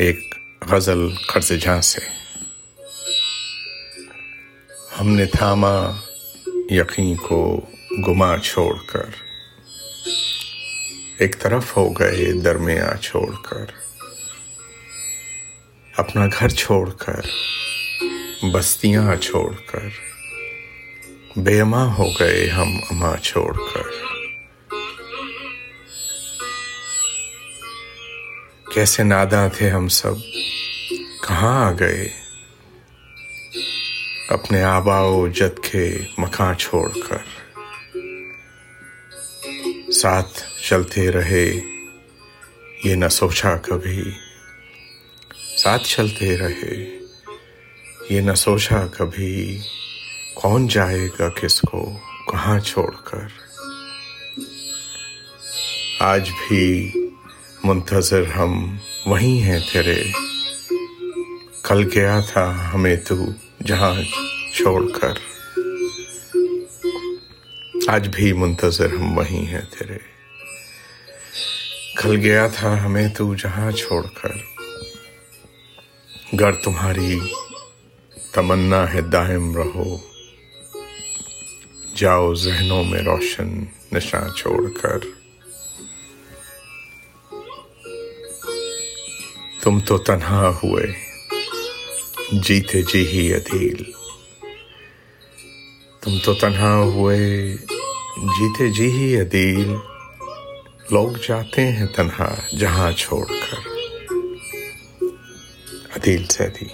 ایک غزل قرض جہاں سے۔ ہم نے تھاما یقین کو گما چھوڑ کر۔ ایک طرف ہو گئے درمیاں چھوڑ کر۔ اپنا گھر چھوڑ کر۔ بستیاں چھوڑ کر۔ بے ماں ہو گئے ہم اماں چھوڑ کر۔ کیسے ناداں تھے ہم سب؟ کہاں آ گئے؟ اپنے آبا و جد کے مکان چھوڑ کر۔ ساتھ چلتے رہے، یہ نہ سوچا کبھی۔ ساتھ چلتے رہے، یہ نہ سوچا کبھی۔ کون جائے گا کس کو؟ کہاں چھوڑ کر؟ آج بھی منتظر ہم وہیں ہیں تیرے۔ کل گیا تھا ہمیں تو جہاں چھوڑ کر۔ آج بھی منتظر ہم وہیں ہیں تیرے۔ کل گیا تھا ہمیں تو جہاں چھوڑ کر۔ گر تمہاری تمنا ہے دائم رہو۔ جاؤ ذہنوں میں روشن نشاں چھوڑ کر۔ تم تو تنہا ہوئے۔ جیتے جی ہی عدیل۔ تم تو تنہا ہوئے، جیتے جی ہی عدیل۔ لوگ جاتے ہیں تنہا جہاں چھوڑ کر۔ عدیل سے عدیل